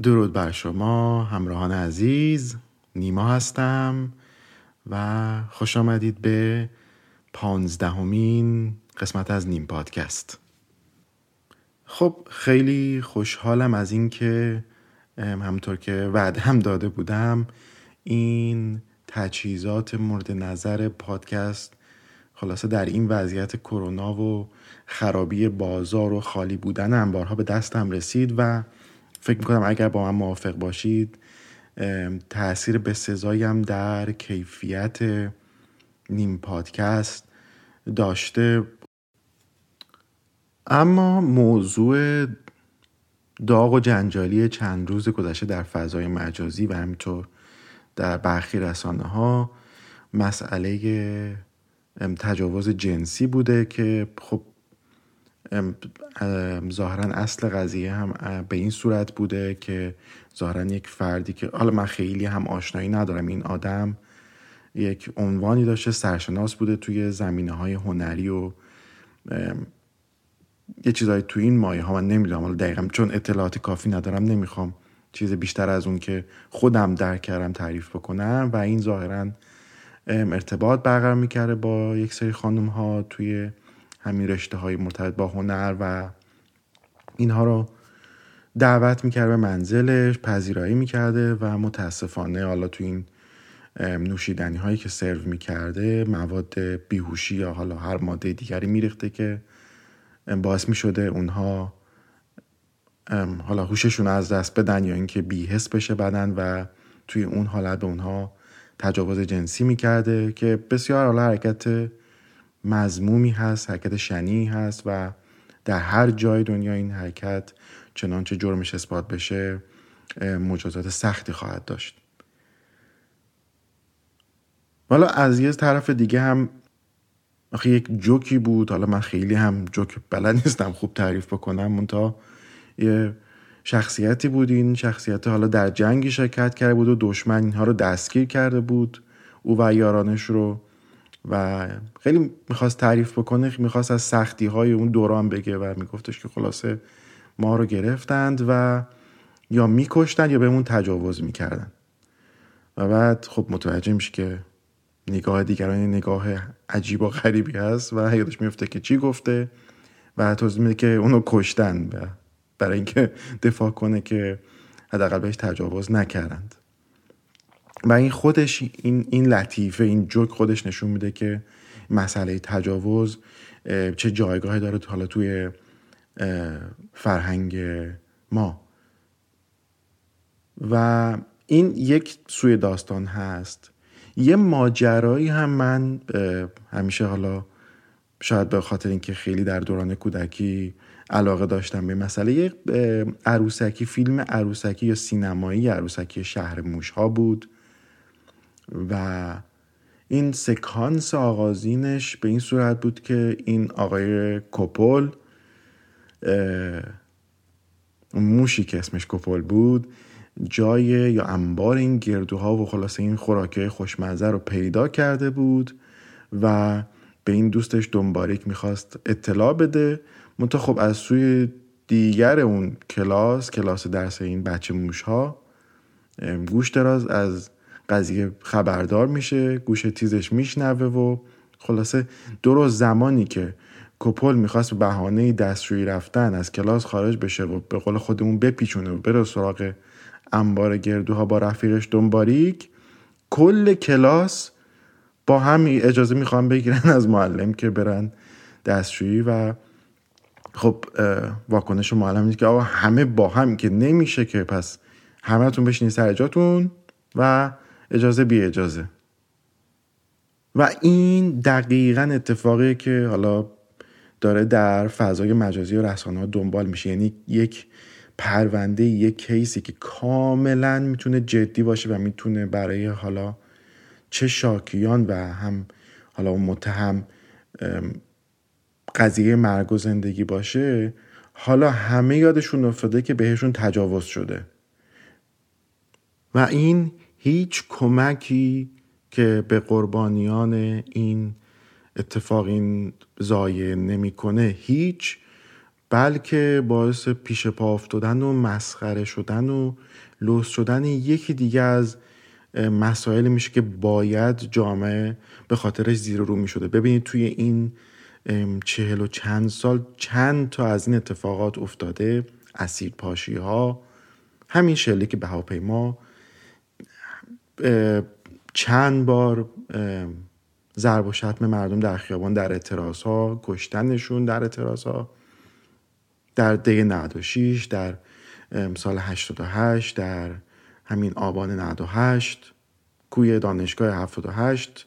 درود بر شما همراهان عزیز نیما هستم و خوش آمدید به پانزدهمین قسمت از نیم پادکست. خب خیلی خوشحالم از اینکه همونطور که وعده هم داده بودم این تجهیزات مورد نظر پادکست خلاصه در این وضعیت کرونا و خرابی بازار و خالی بودن انبارها به دستم رسید و فکر می‌کنم اگر با من موافق باشید تاثیر به سزایم در کیفیت نیم پادکست داشته. اما موضوع داغ و جنجالی چند روز گذشته در فضای مجازی و همینطور در برخی رسانه ها مسئله تجاوز جنسی بوده که خب ظاهرا اصل قضیه هم به این صورت بوده که ظاهرا یک فردی که حالا من خیلی هم آشنایی ندارم این آدم یک عنوانی داشته سرشناس بوده توی زمینه های هنری و یه چیزایی تو این مایه ها. من نمی‌دونم حالا دقیقا چون اطلاعات کافی ندارم نمی‌خوام چیز بیشتر از اون که خودم درک کردم تعریف بکنم. و این ظاهرا ارتباط برقرار می‌کرده با یک سری خانم ها توی همین رشته های مرتبط با هنر و اینها رو دعوت می‌کرده به منزلش پذیرایی می‌کرده و متاسفانه حالا تو این نوشیدنی هایی که سرو می‌کرده مواد بیهوشی یا حالا هر ماده دیگری میریخته که باعث می‌شده اونها حالا هوششون از دست بدن یا اینکه بیهس بشه بدن و توی اون حالت به اونها تجاوز جنسی می‌کرده که بسیار حالا حرکت مزمومی هست حرکت شنی هست و در هر جای دنیا این حرکت چنانچه جرمش اثبات بشه مجازات سختی خواهد داشت. حالا از یه طرف دیگه هم آخه یک جوکی بود حالا من خیلی هم جوک بلد نیستم خوب تعریف بکنم منتها یه شخصیتی بود این شخصیت حالا در جنگی شرکت کرده بود و دشمن اینها رو دستگیر کرده بود او و یارانش رو و خیلی می‌خواست تعریف بکنه می‌خواست از سختی های اون دوران بگه و میگفتش که خلاصه ما رو گرفتند و یا میکشتن یا بهمون تجاوز می‌کردن. و بعد خب متوجه میشه که نگاه دیگران نگاه عجیب و غریبی هست و یادش میفته که چی گفته و توضیح میده که اونو کشتن برای اینکه دفاع کنه که حداقل بهش تجاوز نکردند. و این خودش این این لطیفه این جوک خودش نشون میده که مسئله تجاوز چه جایگاهی داره حالا توی فرهنگ ما. و این یک سوی داستان هست. یه ماجرایی هم من همیشه حالا شاید به خاطر اینکه خیلی در دوران کودکی علاقه داشتم به مسئله عروسکی فیلم عروسکی یا سینمایی عروسکی شهر موش ها بود. و این سکانس آغازینش به این صورت بود که این آقای کوپل موشی که اسمش کوپل بود جای یا انبار این گردوها و خلاصه این خوراکی خوشمزه رو پیدا کرده بود و به این دوستش دنباریک می‌خواست اطلاع بده. منتها خب از سوی دیگر اون کلاس کلاس درس این بچه موش ها گوش دراز از قضیه خبردار میشه گوش تیزش میشنوه و خلاصه درست زمانی که کپل می‌خواست به بهانه دستشویی رفتن از کلاس خارج بشه و به قول خودمون بپیچونه و بره سراغ انبار گردوها با رفیقش دنباریک کل کلاس با هم اجازه می‌خوان بگیرن از معلم که برن دستشویی و خب واکنش معلم اینه که آقا همه با هم که نمیشه که پس همهتون بشینید سر جاتون و اجازه بی اجازه. و این دقیقا اتفاقیه که حالا داره در فضای مجازی و رسانه ها دنبال میشه. یعنی یک پرونده یک کیسی که کاملا می‌تونه جدی باشه و می‌تونه برای حالا چه شاکیان و هم حالا متهم قضیه مرگ و زندگی باشه حالا همه یادشون افتاده که بهشون تجاوز شده. و این هیچ کمکی که به قربانیان این اتفاق این زایه نمی‌کنه هیچ بلکه باعث پیش پا افتادن و مسخره شدن و لوس شدن یکی دیگه از مسائل میشه که باید جامعه به خاطرش زیر رو می‌شده. ببینید توی این چهل و چند سال چند تا از این اتفاقات افتاده اسیر پاشی ها همین شلیک به هواپیما چند بار ضرب و شتم مردم در خیابان در اعتراض ها کشتنشون در اعتراض ها در دی 96 در سال 88 در همین آبان 98 کوی دانشگاه 78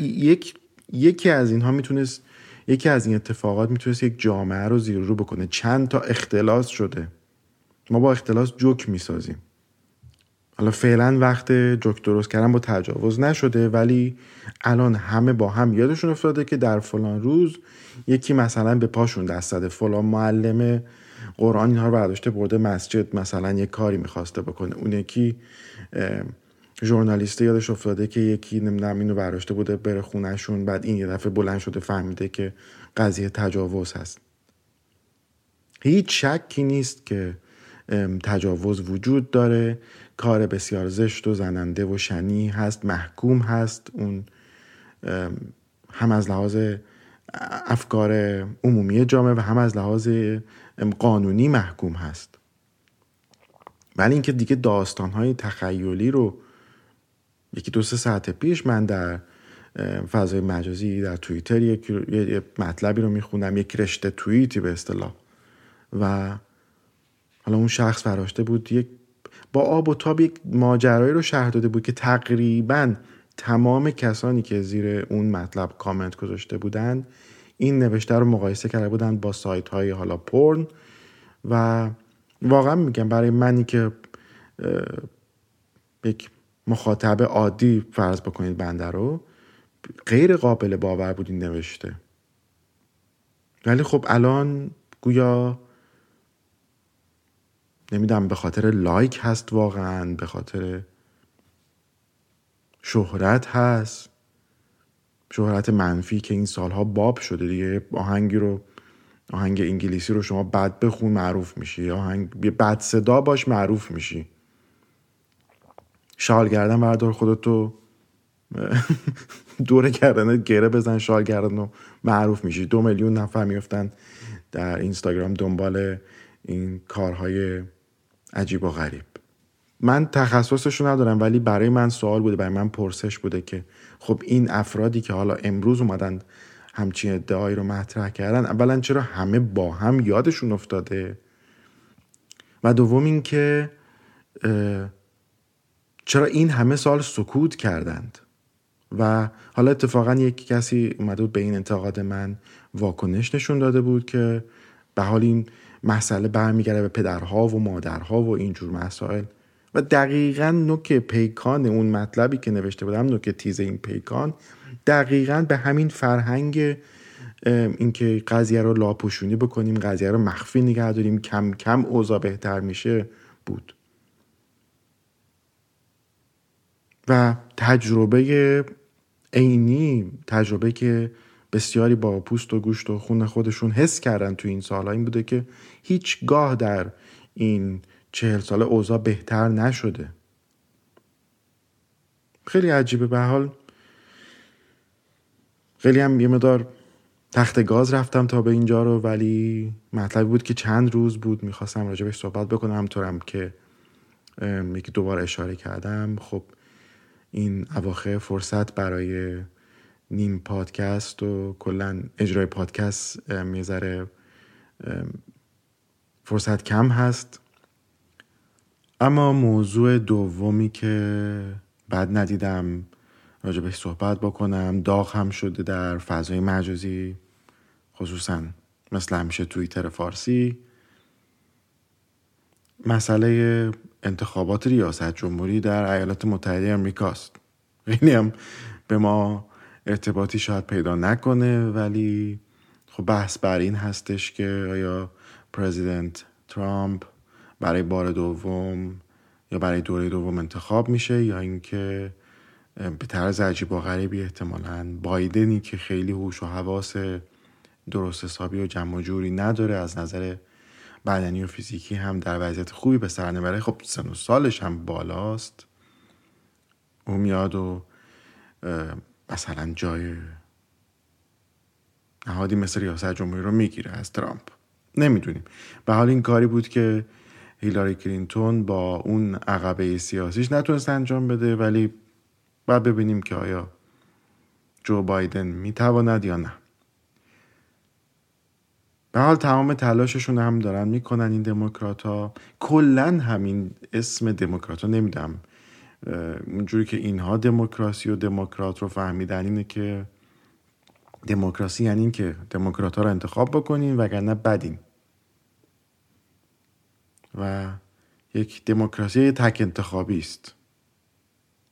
یک یکی از اینها می‌تونست یکی از این اتفاقات می‌تونست یک جامعه رو زیر رو بکنه. چند تا اختلاس شده. ما با اختلاس جوک می‌سازیم. حالا فعلا وقت جوک درست کردن با تجاوز نشده ولی الان همه با هم یادشون افتاده که در فلان روز یکی مثلا به پاشون دست زده. فلان معلم قرآن اینها رو برداشته برده مسجد مثلا یه کاری می‌خواسته بکنه. اون یکی ژورنالیسته یادش افتاده که یکی نمی‌دونم اینو برداشته بوده بره خونهشون بعد این یه دفعه بلند شده فهمیده که قضیه تجاوز هست. هیچ شکی نیست که تجاوز وجود داره. کار بسیار زشت و زننده و شنی هست محکوم هست. اون هم از لحاظ افکار عمومی جامعه و هم از لحاظ قانونی محکوم هست. ولی اینکه دیگه داستانهای تخیلی رو یکی دو سه ساعت پیش من در فضای مجازی در توییتر یک مطلبی رو میخوندم یک رشته توییتی به اصطلاح. و حالا اون شخص فراشته بود یک با آب و تاب یک ماجرایی رو شهر داده بود که تقریبا تمام کسانی که زیر اون مطلب کامنت گذاشته بودند این نوشته رو مقایسه کرده بودند با سایت های حالا پرن و واقعا میگم برای منی که یک مخاطب عادی فرض بکنید بنده رو غیر قابل باور بود این نوشته. ولی خب الان گویا نمی‌دونم به خاطر لایک هست واقعا به خاطر شهرت هست. شهرت منفی که این سالها باب شده دیگه. آهنگی رو آهنگ انگلیسی رو شما بد بخون معروف میشی. آهنگ بد صدا باش معروف میشی. شال گردن بردار خودتو. دور کردن گره بزن شال گردن و معروف میشی. دو میلیون نفر میفتن در اینستاگرام دنبال این کارهای عجیب و غریب. من تخصصشو ندارم ولی برای من سوال بوده برای من پرسش بوده که خب این افرادی که حالا امروز اومدن همچین ادعایی رو مطرح کردن اولا چرا همه با هم یادشون افتاده؟ و دوم اینکه چرا این همه سال سکوت کردند؟ و حالا اتفاقا یک کسی اومده بود به این انتقاد من واکنش نشون داده بود که به حال این مسئله برمیگرده به پدرها و مادرها و اینجور مسائل. و دقیقا نوک پیکان اون مطلبی که نوشته بودم نوک تیز این پیکان دقیقا به همین فرهنگ اینکه قضیه رو لاپوشونی بکنیم قضیه رو مخفی نگه داریم کم کم اوضاع بهتر میشه بود. و تجربه عینی تجربه که بسیاری با پوست و گوشت و خون خودشون حس کردن تو این سال این بوده که هیچگاه در این چهل ساله اوضاع بهتر نشده. خیلی عجیبه. به حال خیلی هم یه مدار تخت گاز رفتم تا به اینجا رو ولی مطلبی بود که چند روز بود. می‌خواستم راجبش صحبت بکنم. همطورم که یکی دوباره اشاره کردم. خب این اواخر فرصت برای نیم پادکست و کلا اجرای پادکست می‌ذاره فرصت کم هست. اما موضوع دومی که بعد ندیدم راجبش صحبت بکنم. داغ هم شده در فضای مجازی خصوصا مثل همیشه توییتر فارسی. مسئله انتخابات ریاست جمهوری در ایالات متحده امریکاست. خیلی هم به ما ارتباطی شاید پیدا نکنه ولی خب بحث بر این هستش که آیا پرزیدنت ترامپ برای بار دوم یا برای دوره دوم انتخاب میشه یا اینکه به طرز عجیب و غریبی احتمالا بایدنی که خیلی هوش و حواس درست حسابی و جمع جوری نداره از نظر بدنی و فیزیکی هم در وضعیت خوبی به سر نبره. خب سن و سالش هم بالاست. او میاد و مثلا جای نهادی مثل ریاست جمهوری رو می‌گیره از ترامپ. نمی‌دونیم. به حال این کاری بود که هیلاری کلینتون با اون عقبه سیاسیش نتونست انجام بده ولی باید ببینیم که آیا جو بایدن می‌تواند یا نه. به حال تمام تلاششون هم دارن می‌کنن این دموکرات ها کلا همین اسم دموکرات ها نمیدم اونجوری که اینها دموکراسی و دموکرات رو فهمیدن اینه که دموکراسی یعنی این که دموکرات ها رو انتخاب بکنین وگرنه بدین. و یک دموکراسی تک انتخابی است.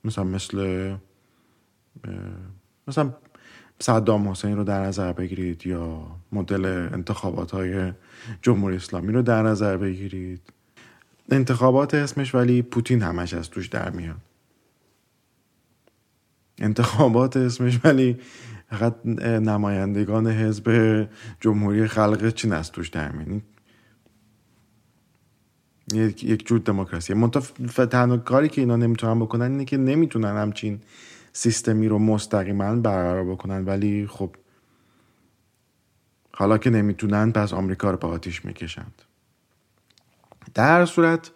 مثلا مثل مثلا صدام حسین رو در نظر بگیرید یا مدل انتخابات های جمهوری اسلامی رو در نظر بگیرید. انتخابات اسمش ولی پوتین همش از توش در میاد. انتخابات اسمش ولی فقط نمایندگان حزب جمهوری خلق چین از توش در میاد. یک جور دموکراسی منتها تنها کاری که اینا نمی‌تونن بکنن اینه که نمی‌تونن همچین سیستمی رو مستقیما برقرار بکنن ولی خب حالا که نمی‌تونن پس آمریکا رو به آتیش می‌کشند. در صورت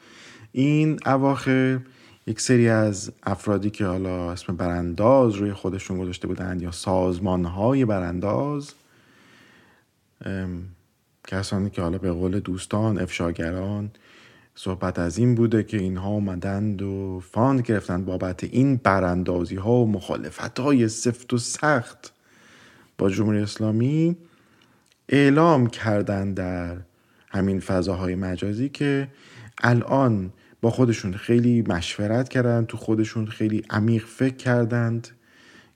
این اواخر یک سری از افرادی که حالا اسم برانداز روی خودشون گذاشته بودند یا سازمان های برانداز کسانی که حالا به قول دوستان افشاگران صحبت از این بوده که اینها اومدند و فاند گرفتند بابت این براندازی ها و مخالفت های سفت و سخت با جمهوری اسلامی اعلام کردند در همین فضاهای مجازی که الان با خودشون خیلی مشورت کردند تو خودشون خیلی عمیق فکر کردند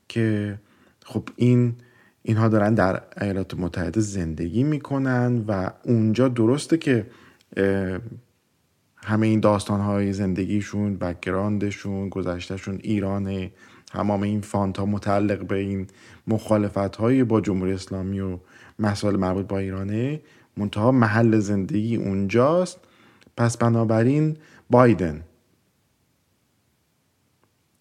که خب این اینها دارن در ایالات متحده زندگی می‌کنن و اونجا درسته که همه این داستان های زندگیشون background شون گذشتهشون ایرانه تمام این فاندها متعلق به این مخالفت های با جمهوری اسلامی و مسائل مربوط با ایرانه. منتها محل زندگی اونجاست. پس بنابراین بایدن.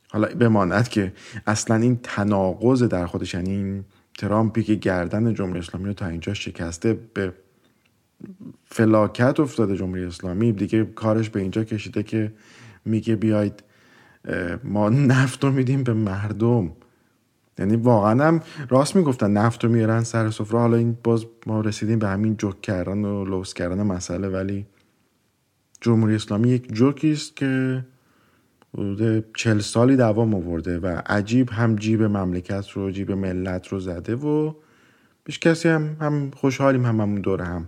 حالا بماند که اصلا این تناقض در خودش یعنی این ترامپی که گردن جمهوری اسلامی رو تا اینجا شکسته به فلاکت افتاده جمهوری اسلامی دیگه کارش به اینجا کشیده که میگه بیاید ما نفت رو میدیم به مردم. یعنی واقعا هم راست می‌گفتن نفت رو میارن سر سفره. حالا این باز ما رسیدیم به همین جوک کردن و لوس کردن مسئله ولی جمهوری اسلامی یک جوکی است که حدود چل سالی دوام آورده و عجیب هم جیب مملکت رو جیب ملت رو زده و بیش کسی هم هم خوشحالیم هم همون دور هم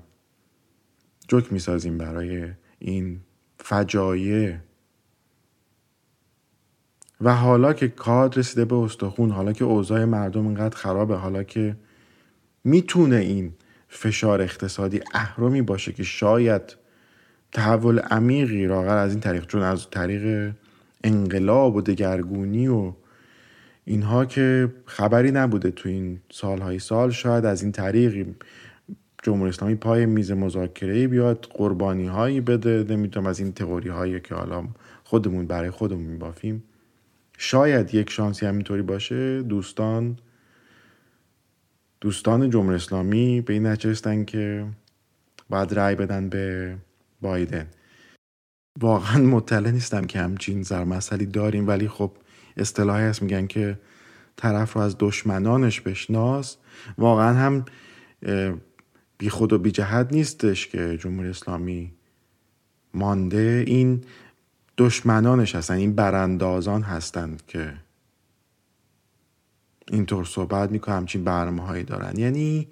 جوک می‌سازیم برای این فجایع. و حالا که کاد رسیده به استخون حالا که اوضاع مردم اینقدر خرابه حالا که می‌تونه این فشار اقتصادی اهرمی باشه که شاید تحول عمیقی راغر از این طریق چون از طریق انقلاب و دگرگونی و اینها که خبری نبوده تو این سالهای سال شاید از این طریقی جمهوری اسلامی پای میز مذاکره بیاد قربانی هایی بده نمی‌تونم از این تئوری هایی که حالا خودمون برای خودمون میبافیم. شاید یک شانسی همینطوری باشه. دوستان دوستان جمهوری اسلامی به این نچستن که باید رأی بدن به بایدن. واقعا مطلع نیستم که همچین زرمسئلی داریم ولی خب اصطلاحی هست. میگن که طرف رو از دشمنانش بشناس. واقعا هم بی خود و بی جهت نیستش که جمهوری اسلامی مانده این دشمنانش هستن این براندازان هستند که اینطور صحبت می‌کنه همچین برنامه هایی دارن. یعنی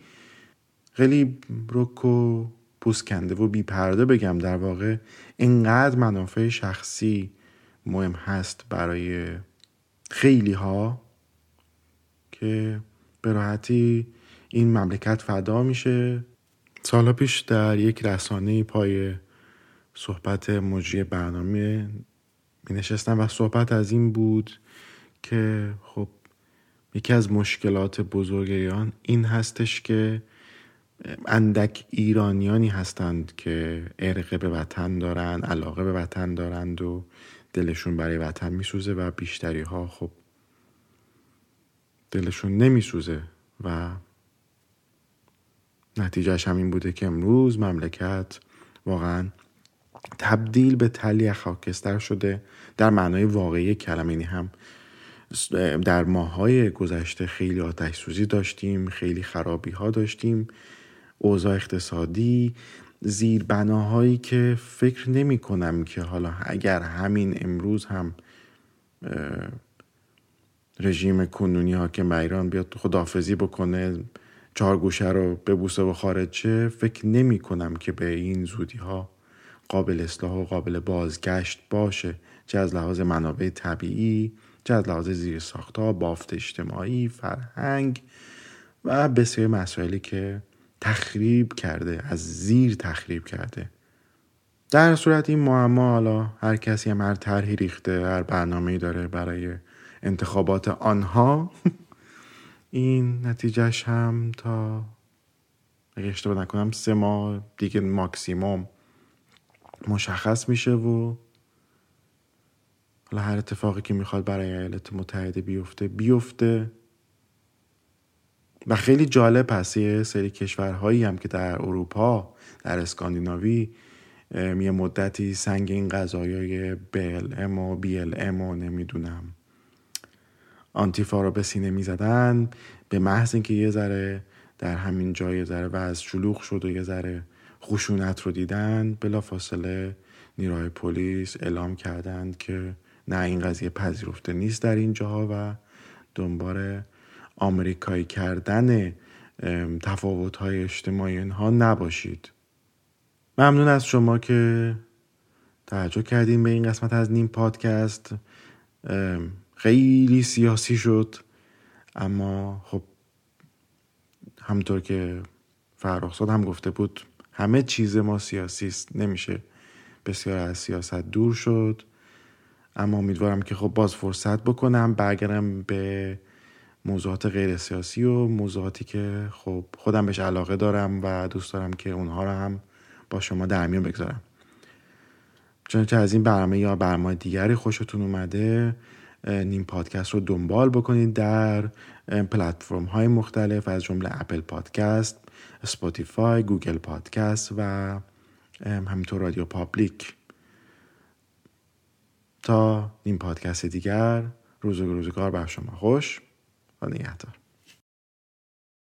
خیلی رک و پوسکنده و بی پرده بگم در واقع اینقدر منافع شخصی مهم هست برای خیلی ها که به راحتی این مملکت فدا میشه. سالها پیش در یک رسانه پای صحبت مجری برنامه می نشستم و صحبت از این بود که خب یکی از مشکلات بزرگ ایران این هستش که اندک ایرانیانی هستند که ارقه به وطن دارن علاقه به وطن دارند و دلشون برای وطن میسوزه و بیشتری ها خب دلشون نمیسوزه و نتیجهش همین بوده که امروز مملکت واقعا تبدیل به تلی خاکستر شده در معنای واقعی کلمه یعنی هم در ماهای گذشته خیلی آتش سوزی داشتیم خیلی خرابی ها داشتیم اوضاع اقتصادی زیر بناهایی که فکر نمی کنم که حالا اگر همین امروز هم رژیم کنونی حاکم ایران بیاد خدافزی بکنه چهار گوشه رو ببوسه و خارج شه فکر نمی کنم که به این زودی ها قابل اصلاح و قابل بازگشت باشه چه از لحاظ منابع طبیعی چه از لحاظ زیر ساختها بافت اجتماعی فرهنگ و بسیار مسائلی که تخریب کرده از زیر تخریب کرده. در صورت این معما حالا هر کسی هم هر طرحی ریخته هر برنامه داره برای انتخابات آنها این نتیجهش هم تا اگه اشتباه نکنم سه ماه دیگه ماکسیموم. مشخص میشه و حالا هر اتفاقی که می‌خواد برای ایالات متحده بیفته بیفته. و خیلی جالب هست یه سری کشورهایی هم که در اروپا در اسکاندیناوی یه مدتی سنگ این غذایای BLM و BLM و نمی‌دونم آنتیفا رو به سینه می‌زدن به محض اینکه یه ذره در همین جای ذره وضع شلوغ شد و یه ذره خشونت رو دیدن بلا فاصله نیروهای پلیس اعلام کردند که نه این قضیه پذیرفته نیست در این جاها و دنبال آمریکایی کردن تفاوت های اجتماعی اینها نباشید. ممنون از شما که توجه کردیم به این قسمت از نیم پادکست. خیلی سیاسی شد اما خب همطور که فرخزاد هم گفته بود همه چیز ما سیاسی است نمیشه بسیار از سیاست دور شد. اما امیدوارم که خب باز فرصت بکنم برگردم به موضوعات غیر سیاسی و موضوعاتی که خب خودم بهش علاقه دارم و دوست دارم که اونها رو هم با شما در میون بگذارم. چنانچه از این برنامه یا برنامه دیگری خوشتون اومده نیم پادکست رو دنبال بکنید در پلتفرم های مختلف از جمله Apple Podcast. Spotify Google Podcast و همینطور RadioPublic. تا پادکست دیگر روز و روزگار بر شما. خوش و نگهدار.